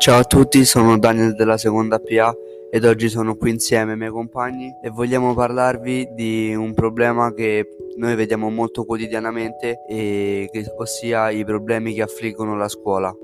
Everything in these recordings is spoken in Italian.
Ciao a tutti, sono Daniel della seconda PA ed oggi sono qui insieme ai miei compagni e vogliamo parlarvi di un problema che noi vediamo molto quotidianamente, che, ossia i problemi che affliggono la scuola.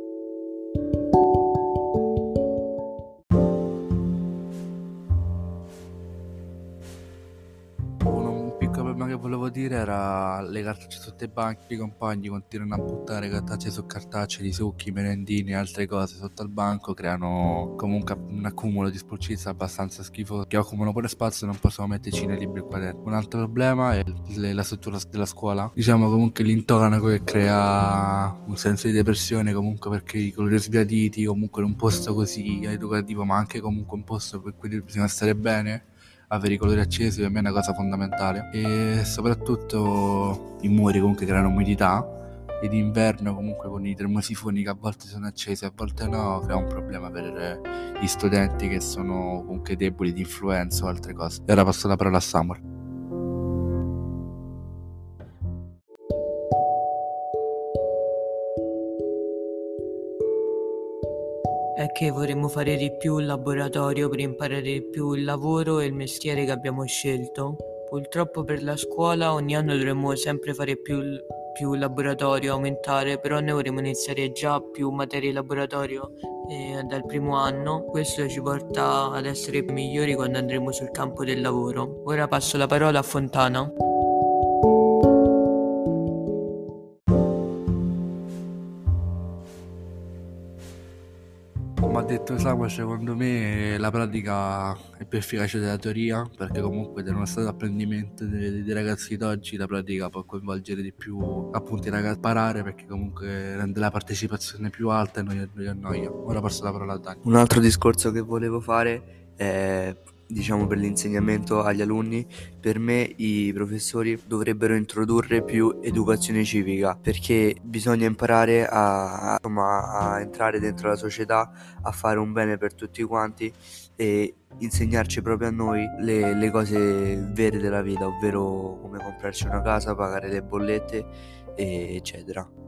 Che volevo dire era le cartacce sotto i banchi, i compagni continuano a buttare cartacce su cartacce di succhi, merendini e altre cose sotto al banco, creano comunque un accumulo di sporcizia abbastanza schifoso che occupano pure spazio e non possono metterci nei libri qua dentro. Un altro problema è la struttura della scuola, diciamo comunque l'intonaco che crea un senso di depressione comunque perché i colori sbiaditi, comunque in un posto così educativo ma anche comunque un posto per cui bisogna stare bene avere i colori accesi per me è una cosa fondamentale. E soprattutto i muri comunque creano umidità. Ed inverno comunque con i termosifoni che a volte sono accesi a volte no crea un problema per gli studenti che sono comunque deboli di influenza o altre cose. E ora passo la parola a Samuel è che vorremmo fare di più il laboratorio per imparare di più il lavoro e il mestiere che abbiamo scelto. Purtroppo per la scuola ogni anno dovremmo sempre fare più, più laboratorio, aumentare, però noi vorremmo iniziare già più materie laboratorio eh, dal primo anno. Questo ci porta ad essere migliori quando andremo sul campo del lavoro. Ora passo la parola a Fontana. Come ha detto Samuel, secondo me la pratica è più efficace della teoria perché comunque nello stato di apprendimento dei, dei ragazzi d'oggi la pratica può coinvolgere di più appunto i ragazzi a parare perché comunque rende la partecipazione più alta e non gli annoia. Ora passo la parola a Dani. Un altro discorso che volevo fare è diciamo per l'insegnamento agli alunni, per me i professori dovrebbero introdurre più educazione civica perché bisogna imparare a, insomma, a entrare dentro la società, a fare un bene per tutti quanti e insegnarci proprio a noi le, le cose vere della vita, ovvero come comprarci una casa, pagare le bollette, eccetera.